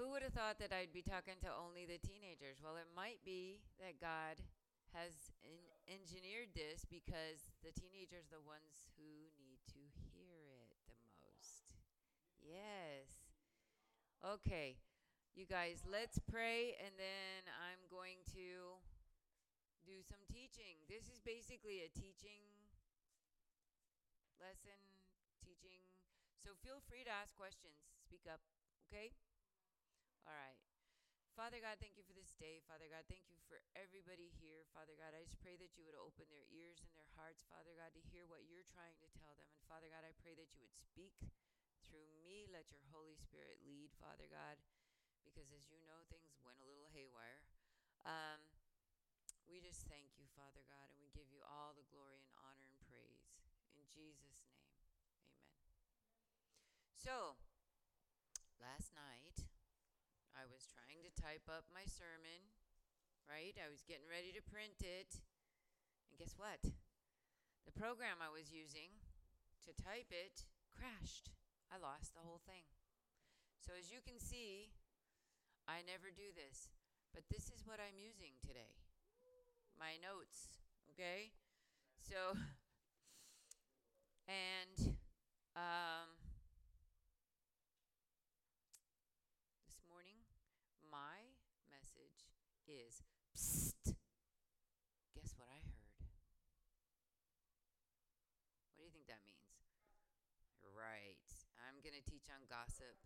Who would have thought that I'd be talking to only the teenagers? Well, it might be that God has en- engineered this because the teenagers are the ones who need to hear it the most. Yes. Okay. You guys, let's pray and then I'm going to do some teaching. This is basically a teaching lesson, teaching. So feel free to ask questions. Speak up, okay? All right. Father God, thank you for this day. Father God, thank you for everybody here. Father God, I just pray that you would open their ears and their hearts, Father God, to hear what you're trying to tell them. And Father God, I pray that you would speak through me. Let your Holy Spirit lead, Father God, because as you know, things went a little haywire. Um, we just thank you, Father God, and we give you all the glory and honor and praise. In Jesus' name, amen. So, last night, I was trying to type up my sermon, right? I was getting ready to print it. And guess what? The program I was using to type it crashed. I lost the whole thing. So, as you can see, I never do this, but this is what I'm using today my notes, okay? So, and um, this morning, my message is Psst. Guess what I heard? What do you think that means? Right. I'm going to teach on gossip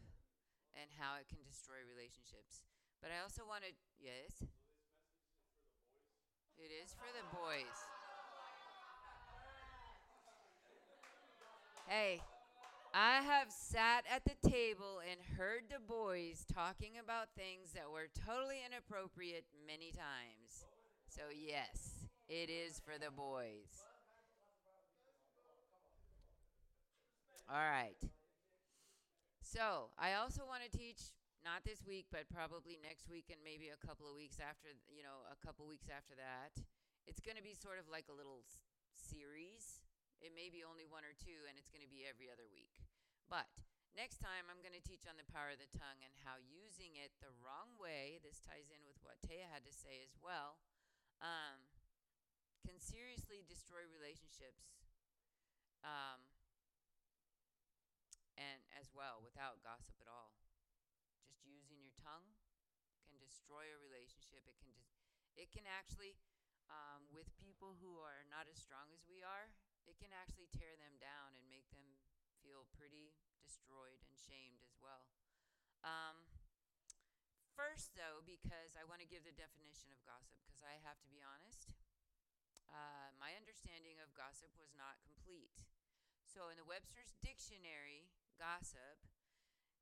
and how it can destroy relationships. But I also want to, yes? It is for the boys. Hey, I have sat at the table and heard the boys talking about things that were totally inappropriate many times. So, yes, it is for the boys. All right. So, I also want to teach not this week, but probably next week and maybe a couple of weeks after, you know, a couple weeks after that. It's going to be sort of like a little s- series. It may be only one or two, and it's going to be every other week. But next time, I'm going to teach on the power of the tongue and how using it the wrong way, this ties in with what Taya had to say as well, um, can seriously destroy relationships. Um, and as well without gossip at all. Just using your tongue can destroy a relationship. It can it can actually, um, with people who are not as strong as we are, it can actually tear them down and make them feel pretty destroyed and shamed as well. Um, first, though, because I want to give the definition of gossip, because I have to be honest, uh, my understanding of gossip was not complete. So, in the Webster's Dictionary, gossip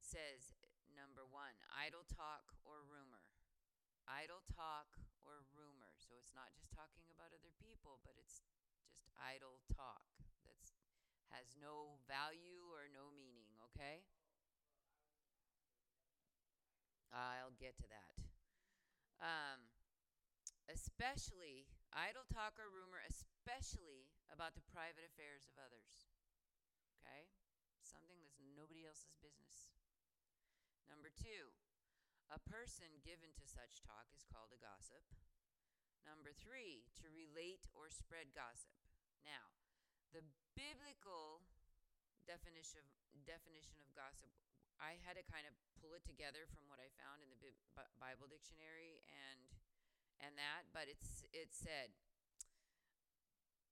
says number one, idle talk or rumor. Idle talk or rumor. So, it's not just talking about other people, but it's just idle talk has no value or no meaning, okay? I'll get to that. Um, especially idle talk or rumor, especially about the private affairs of others. Okay? Something that's nobody else's business. Number two, a person given to such talk is called a gossip. Number three, to relate or spread gossip. Now, the biblical definition of, definition of gossip, I had to kind of pull it together from what I found in the Bi- Bi- Bible dictionary and and that, but it's it said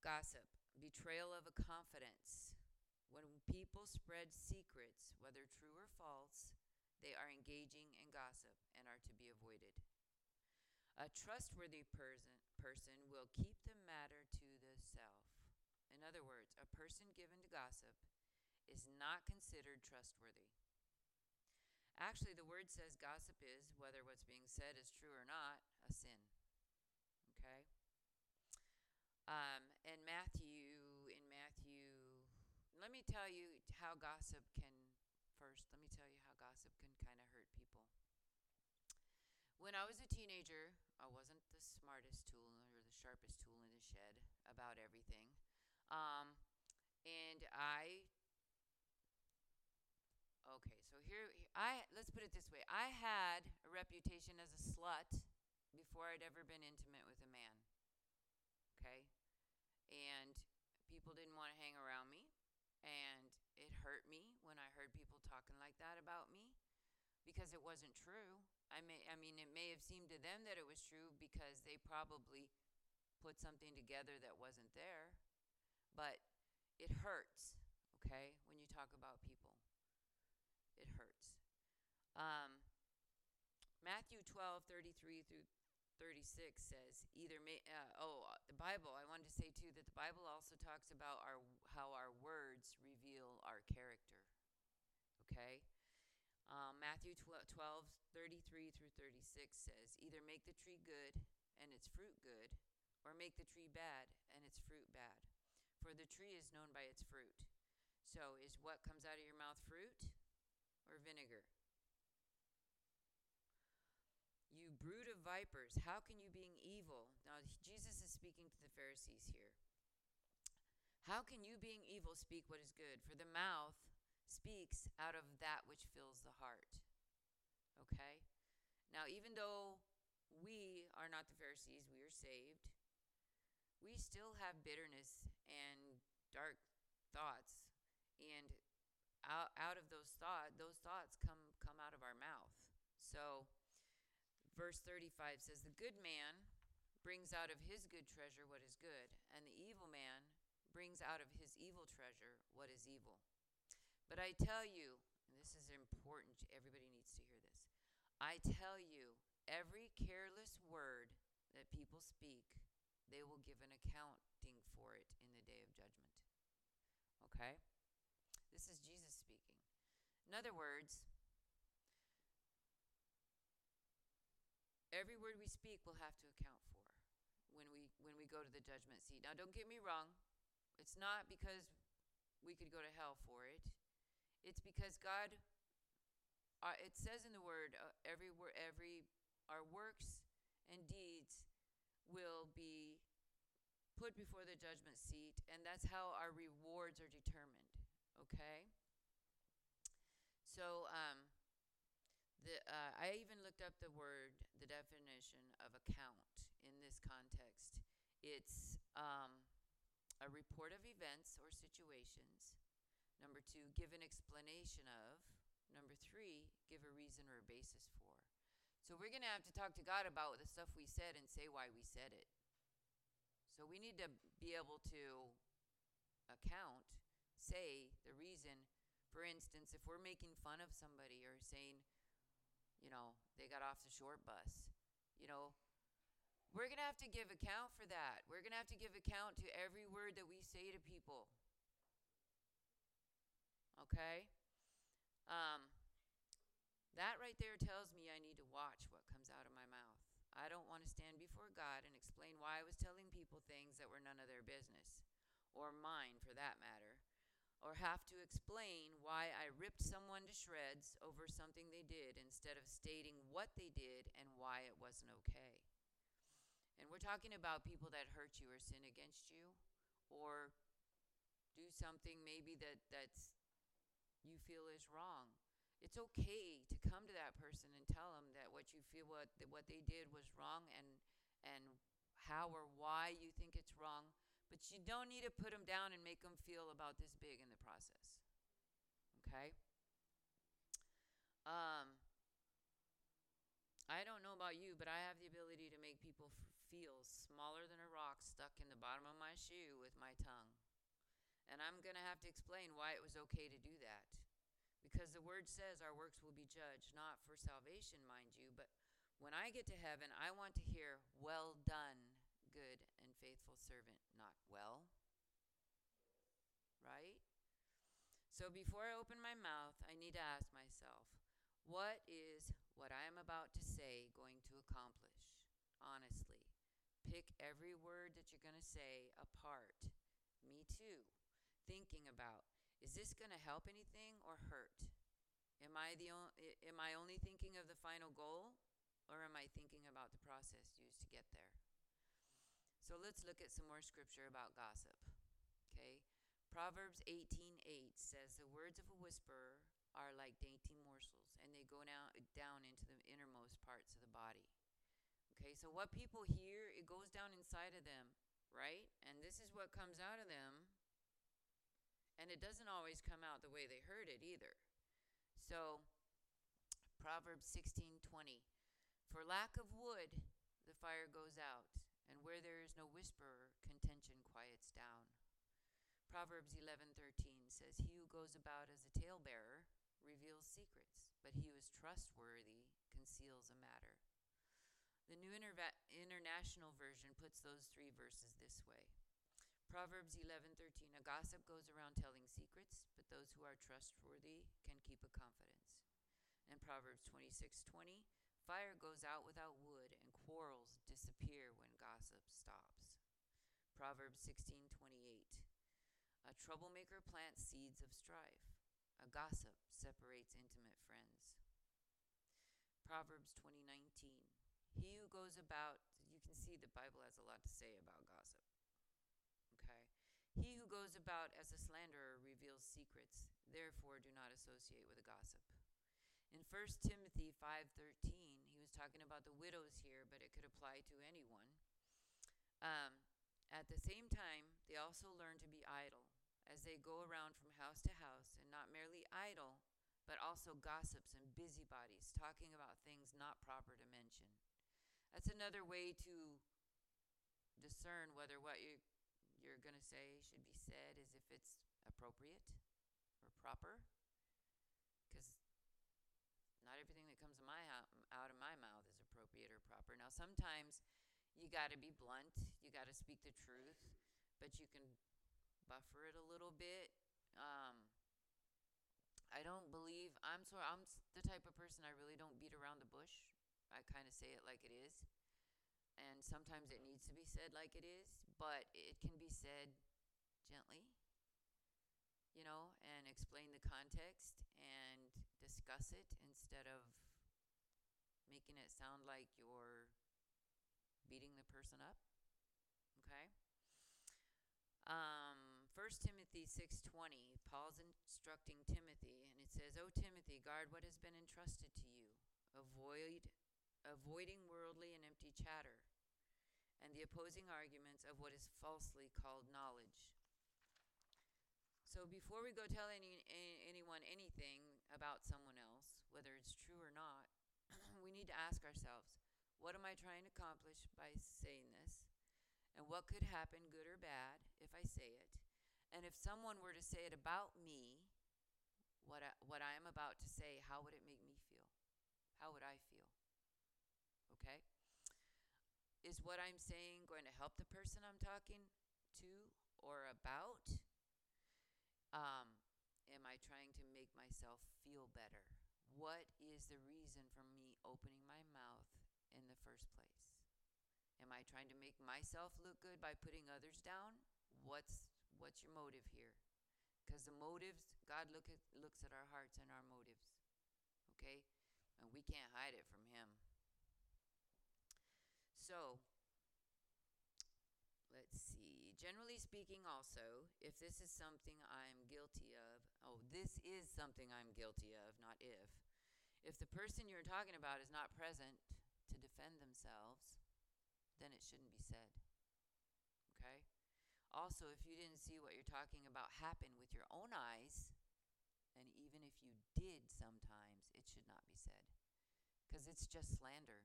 gossip, betrayal of a confidence. When people spread secrets, whether true or false, they are engaging in gossip and are to be avoided. A trustworthy person, person will keep the matter to the self. In other words, a person given to gossip is not considered trustworthy. Actually, the word says gossip is, whether what's being said is true or not, a sin. Okay? Um, and Matthew, in Matthew, let me tell you how gossip can, first, let me tell you how gossip can kind of hurt people. When I was a teenager, I wasn't the smartest tool or the sharpest tool in the shed about everything. Um, and I Okay, so here I let's put it this way I had a reputation as a slut before I'd ever been intimate with a man. Okay? And people didn't want to hang around me. And it hurt me when I heard people talking like that about me because it wasn't true. I may I mean it may have seemed to them that it was true because they probably put something together that wasn't there. But it hurts, okay, when you talk about people. It hurts. Um, Matthew 12, 33 through 36 says, either, may, uh, oh, uh, the Bible, I wanted to say too that the Bible also talks about our, how our words reveal our character. Okay? Um, Matthew 12, 12, 33 through 36 says, either make the tree good and its fruit good, or make the tree bad and its fruit bad. For the tree is known by its fruit. So, is what comes out of your mouth fruit or vinegar? You brood of vipers, how can you, being evil? Now, Jesus is speaking to the Pharisees here. How can you, being evil, speak what is good? For the mouth speaks out of that which fills the heart. Okay? Now, even though we are not the Pharisees, we are saved, we still have bitterness and dark thoughts. And out, out of those thoughts, those thoughts come, come out of our mouth. So, verse 35 says, The good man brings out of his good treasure what is good, and the evil man brings out of his evil treasure what is evil. But I tell you, and this is important, everybody needs to hear this. I tell you, every careless word that people speak, they will give an accounting for it in the day of judgment. Okay? This is Jesus speaking. In other words, every word we speak we'll have to account for when we when we go to the judgment seat. Now don't get me wrong. It's not because we could go to hell for it. It's because God uh, it says in the word uh, every every our works and deeds will be put before the judgment seat and that's how our rewards are determined okay so um, the, uh, I even looked up the word, the definition of account in this context. It's um, a report of events or situations. Number two, give an explanation of. Number three, give a reason or a basis for. So we're going to have to talk to God about the stuff we said and say why we said it. So we need to be able to account, say the reason. For instance, if we're making fun of somebody or saying, you know, they got off the short bus. You know, we're going to have to give account for that. We're going to have to give account to every word that we say to people. Okay? Um, that right there tells me I need to watch what comes out of my mouth. I don't want to stand before God and explain why I was telling people things that were none of their business, or mine for that matter or have to explain why I ripped someone to shreds over something they did instead of stating what they did and why it wasn't okay. And we're talking about people that hurt you or sin against you or do something maybe that that's you feel is wrong. It's okay to come to that person and tell them that what you feel what what they did was wrong and and how or why you think it's wrong but you don't need to put them down and make them feel about this big in the process. Okay? Um, I don't know about you, but I have the ability to make people f- feel smaller than a rock stuck in the bottom of my shoe with my tongue. And I'm going to have to explain why it was okay to do that. Because the word says our works will be judged, not for salvation, mind you, but when I get to heaven, I want to hear, well done, good and faithful servant, not well. Right? So before I open my mouth, I need to ask myself, what is what I am about to say going to accomplish? Honestly, pick every word that you're going to say apart. Me too. Thinking about, is this going to help anything or hurt? Am I the o- am I only thinking of the final goal or am I thinking about the process used to get there? So let's look at some more scripture about gossip. Okay? Proverbs 18:8 says the words of a whisperer are like dainty morsels and they go down, down into the innermost parts of the body. Okay, so what people hear, it goes down inside of them, right? And this is what comes out of them. And it doesn't always come out the way they heard it either. So, Proverbs 16:20 For lack of wood, the fire goes out, and where there is no whisperer, contention quiets down. Proverbs 11:13 says, "He who goes about as a talebearer reveals secrets, but he who is trustworthy conceals a matter." The New Interva- International Version puts those three verses this way. Proverbs 11:13 A gossip goes around telling secrets, but those who are trustworthy can keep a confidence. And Proverbs 26:20 Fire goes out without wood and quarrels disappear when gossip stops. Proverbs 16:28 A troublemaker plants seeds of strife. A gossip separates intimate friends. Proverbs 20:19 He who goes about you can see the Bible has a lot to say about gossip. He who goes about as a slanderer reveals secrets. Therefore do not associate with a gossip. In 1 Timothy 5:13, he was talking about the widows here, but it could apply to anyone. Um, at the same time, they also learn to be idle as they go around from house to house, and not merely idle, but also gossips and busybodies, talking about things not proper to mention. That's another way to discern whether what you, you're going to say should be said is if it's appropriate or proper. Because not everything that comes my out of my mouth is appropriate or proper. Now, sometimes you got to be blunt, you got to speak the truth, but you can buffer it a little bit. Um, I don't believe I'm so I'm the type of person I really don't beat around the bush. I kind of say it like it is. And sometimes it needs to be said like it is, but it can be said gently you know, and explain the context and discuss it instead of making it sound like you're beating the person up. Okay? Um, 1 Timothy 6:20, Paul's instructing Timothy and it says, "O Timothy, guard what has been entrusted to you. Avoid avoiding worldly and empty chatter and the opposing arguments of what is falsely called knowledge." So before we go tell any, any, anyone anything about someone else, whether it's true or not, we need to ask ourselves, what am I trying to accomplish by saying this? And what could happen, good or bad, if I say it? And if someone were to say it about me, what I, what I am about to say, how would it make me feel? How would I feel? Okay? Is what I'm saying going to help the person I'm talking to or about? Um, am I trying to make myself feel better? What is the reason for me opening my mouth in the first place? Am I trying to make myself look good by putting others down? What's what's your motive here? Because the motives, God look at, looks at our hearts and our motives. Okay? And we can't hide it from him. So, let's see. Generally speaking, also, if this is something I'm guilty of, oh, this is something I'm guilty of, not if. If the person you're talking about is not present to defend themselves, then it shouldn't be said. Okay? Also, if you didn't see what you're talking about happen with your own eyes, and even if you did sometimes, it should not be said. Because it's just slander.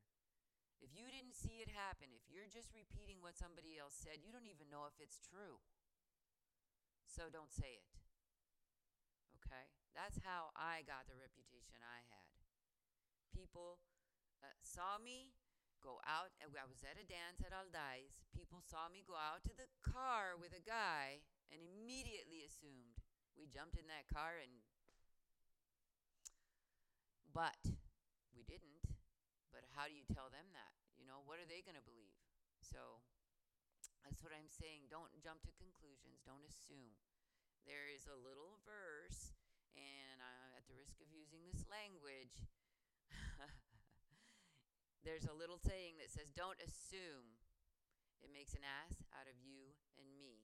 If you didn't see it happen, if you're just repeating what somebody else said, you don't even know if it's true. So don't say it. Okay? That's how I got the reputation I had. People uh, saw me go out, I was at a dance at Aldais. People saw me go out to the car with a guy and immediately assumed we jumped in that car and. But we didn't. How do you tell them that? You know, what are they going to believe? So that's what I'm saying. Don't jump to conclusions, don't assume. There is a little verse, and I'm at the risk of using this language, there's a little saying that says, Don't assume. It makes an ass out of you and me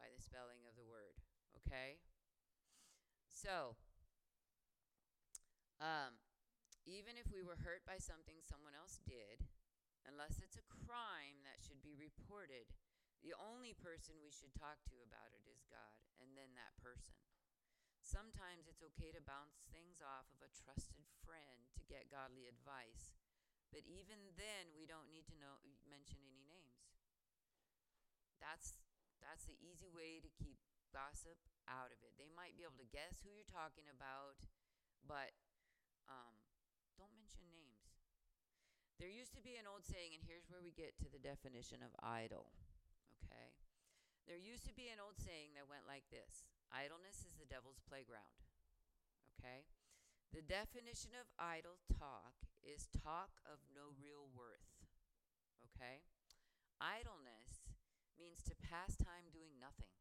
by the spelling of the word. Okay? So, Um, even if we were hurt by something someone else did, unless it's a crime that should be reported, the only person we should talk to about it is God, and then that person. Sometimes it's okay to bounce things off of a trusted friend to get godly advice, but even then we don't need to know mention any names. That's that's the easy way to keep gossip out of it. They might be able to guess who you're talking about, but um. There used to be an old saying, and here's where we get to the definition of idle. Okay? There used to be an old saying that went like this Idleness is the devil's playground. Okay? The definition of idle talk is talk of no real worth. Okay? Idleness means to pass time doing nothing.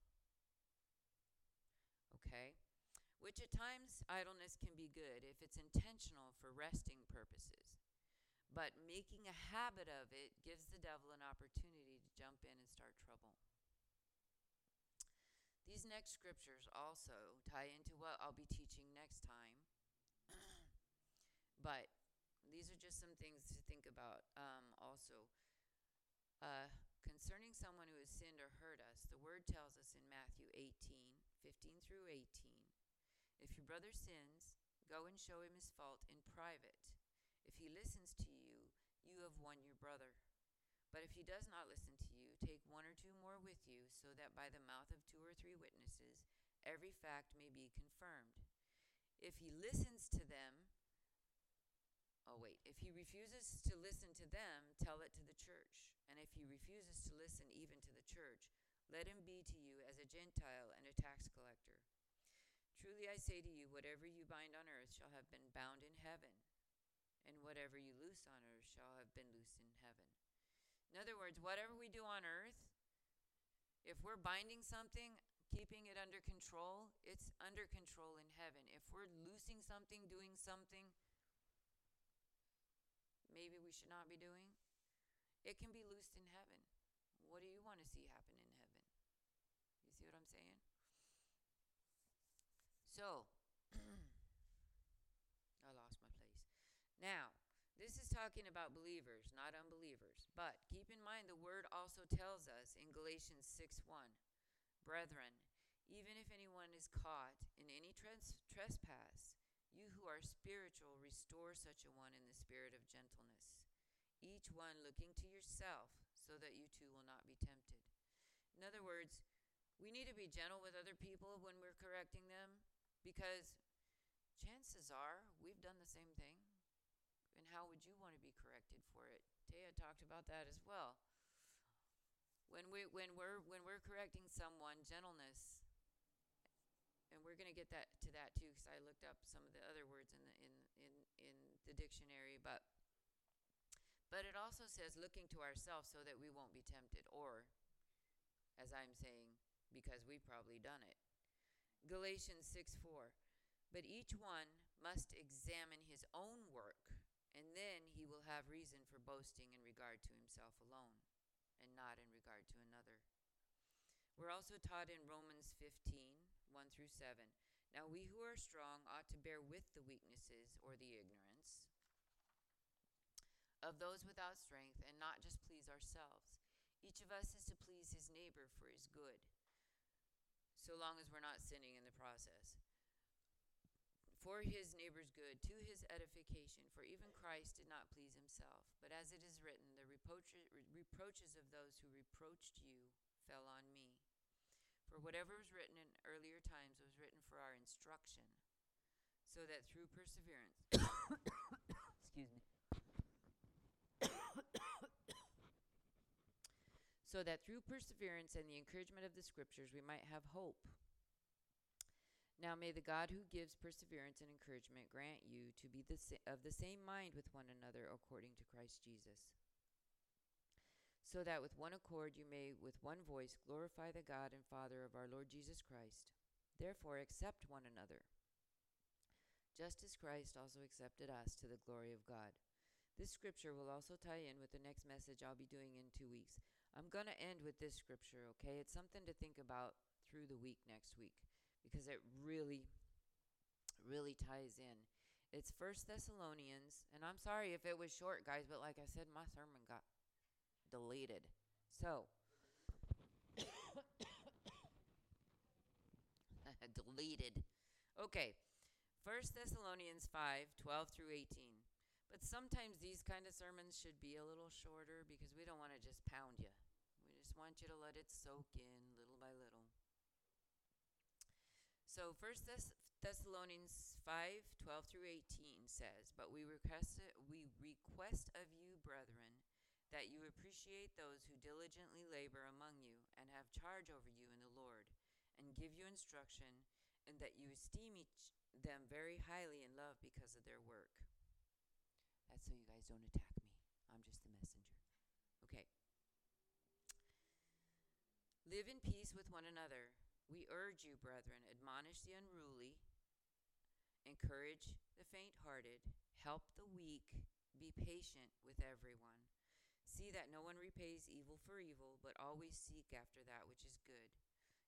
Okay? Which at times idleness can be good if it's intentional for resting purposes. But making a habit of it gives the devil an opportunity to jump in and start trouble. These next scriptures also tie into what I'll be teaching next time. but these are just some things to think about. Um, also, uh, concerning someone who has sinned or hurt us, the word tells us in Matthew 18 15 through 18 If your brother sins, go and show him his fault in private. If he listens to you, you have won your brother. But if he does not listen to you, take one or two more with you, so that by the mouth of two or three witnesses every fact may be confirmed. If he listens to them, oh wait, if he refuses to listen to them, tell it to the church. And if he refuses to listen even to the church, let him be to you as a Gentile and a tax collector. Truly I say to you, whatever you bind on earth shall have been bound in heaven, and whatever you loose on earth shall have been loosed in heaven. In other words, whatever we do on earth, if we're binding something, keeping it under control, it's under control in heaven. If we're loosing something, doing something maybe we should not be doing, it can be loosed in heaven. What do you want to see happen in heaven? You see what I'm saying? So, I lost my place. Now, this is talking about believers, not unbelievers. But keep in mind the word also tells us in Galatians 6 1 Brethren, even if anyone is caught in any tres- trespass, you who are spiritual, restore such a one in the spirit of gentleness, each one looking to yourself, so that you too will not be tempted. In other words, we need to be gentle with other people when we're correcting them because chances are we've done the same thing how would you want to be corrected for it? Taya talked about that as well. When we when we're when we're correcting someone, gentleness, and we're going to get that to that too, because I looked up some of the other words in the in in in the dictionary, but but it also says looking to ourselves so that we won't be tempted, or as I'm saying, because we've probably done it. Galatians 6 4. But each one must examine his own work and then he will have reason for boasting in regard to himself alone and not in regard to another. We're also taught in Romans 15 1 through 7. Now we who are strong ought to bear with the weaknesses or the ignorance of those without strength and not just please ourselves. Each of us is to please his neighbor for his good, so long as we're not sinning in the process for his neighbor's good, to his edification. For even Christ did not please himself, but as it is written, the reproaches, of those who reproached you fell on me. For whatever was written in earlier times was written for our instruction, so that through perseverance, excuse me, so that through perseverance and the encouragement of the scriptures we might have hope. Now may the God who gives perseverance and encouragement grant you to be the of the same mind with one another according to Christ Jesus. So that with one accord you may with one voice glorify the God and Father of our Lord Jesus Christ. Therefore accept one another, just as Christ also accepted us to the glory of God. This scripture will also tie in with the next message I'll be doing in two weeks. I'm going to end with this scripture, okay? It's something to think about through the week next week because it really, really ties in. It's First Thessalonians, and I'm sorry if it was short, guys, but like I said, my sermon got deleted. So, deleted. Okay, First Thessalonians 5 12 through 18. But sometimes these kind of sermons should be a little shorter because we don't want to just pound you. We just want you to let it soak in little by little. So First Thess- Thessalonians 5 12 through 18 says, But we request, we request of you, brethren, that you appreciate those who diligently labor among you and have charge over you in the Lord, and give you instruction, and that you esteem each them very highly in love because of their work. That's so you guys don't attack me. I'm just the messenger. Okay. Live in peace with one another. We urge you, brethren, admonish the unruly, encourage the faint hearted, help the weak, be patient with everyone. See that no one repays evil for evil, but always seek after that which is good,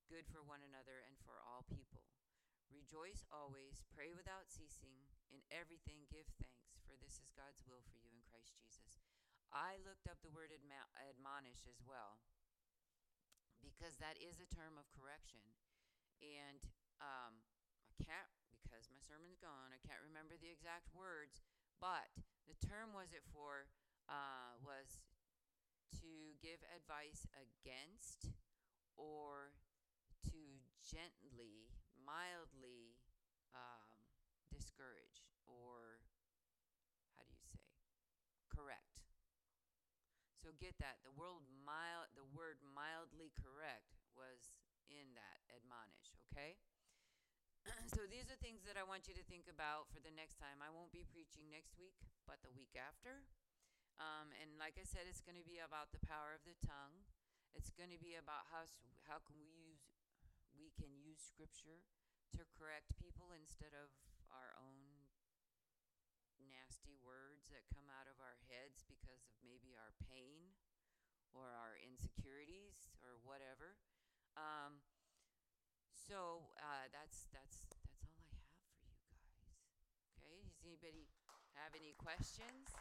good for one another and for all people. Rejoice always, pray without ceasing, in everything give thanks, for this is God's will for you in Christ Jesus. I looked up the word adma- admonish as well, because that is a term of correction. And um, I can't, because my sermon's gone, I can't remember the exact words, but the term was it for, uh, was to give advice against or to gently, mildly um, discourage or how do you say correct. So get that the word mild, the word mildly correct was in that admonish. Okay. so these are things that I want you to think about for the next time. I won't be preaching next week, but the week after. Um, and like I said, it's going to be about the power of the tongue. It's going to be about how how can we use we can use scripture to correct people instead of our own nasty words that come out of our heads because of maybe our pain or our insecurities or whatever. Um, so uh, that's that's that's all I have for you guys. Okay, does anybody have any questions?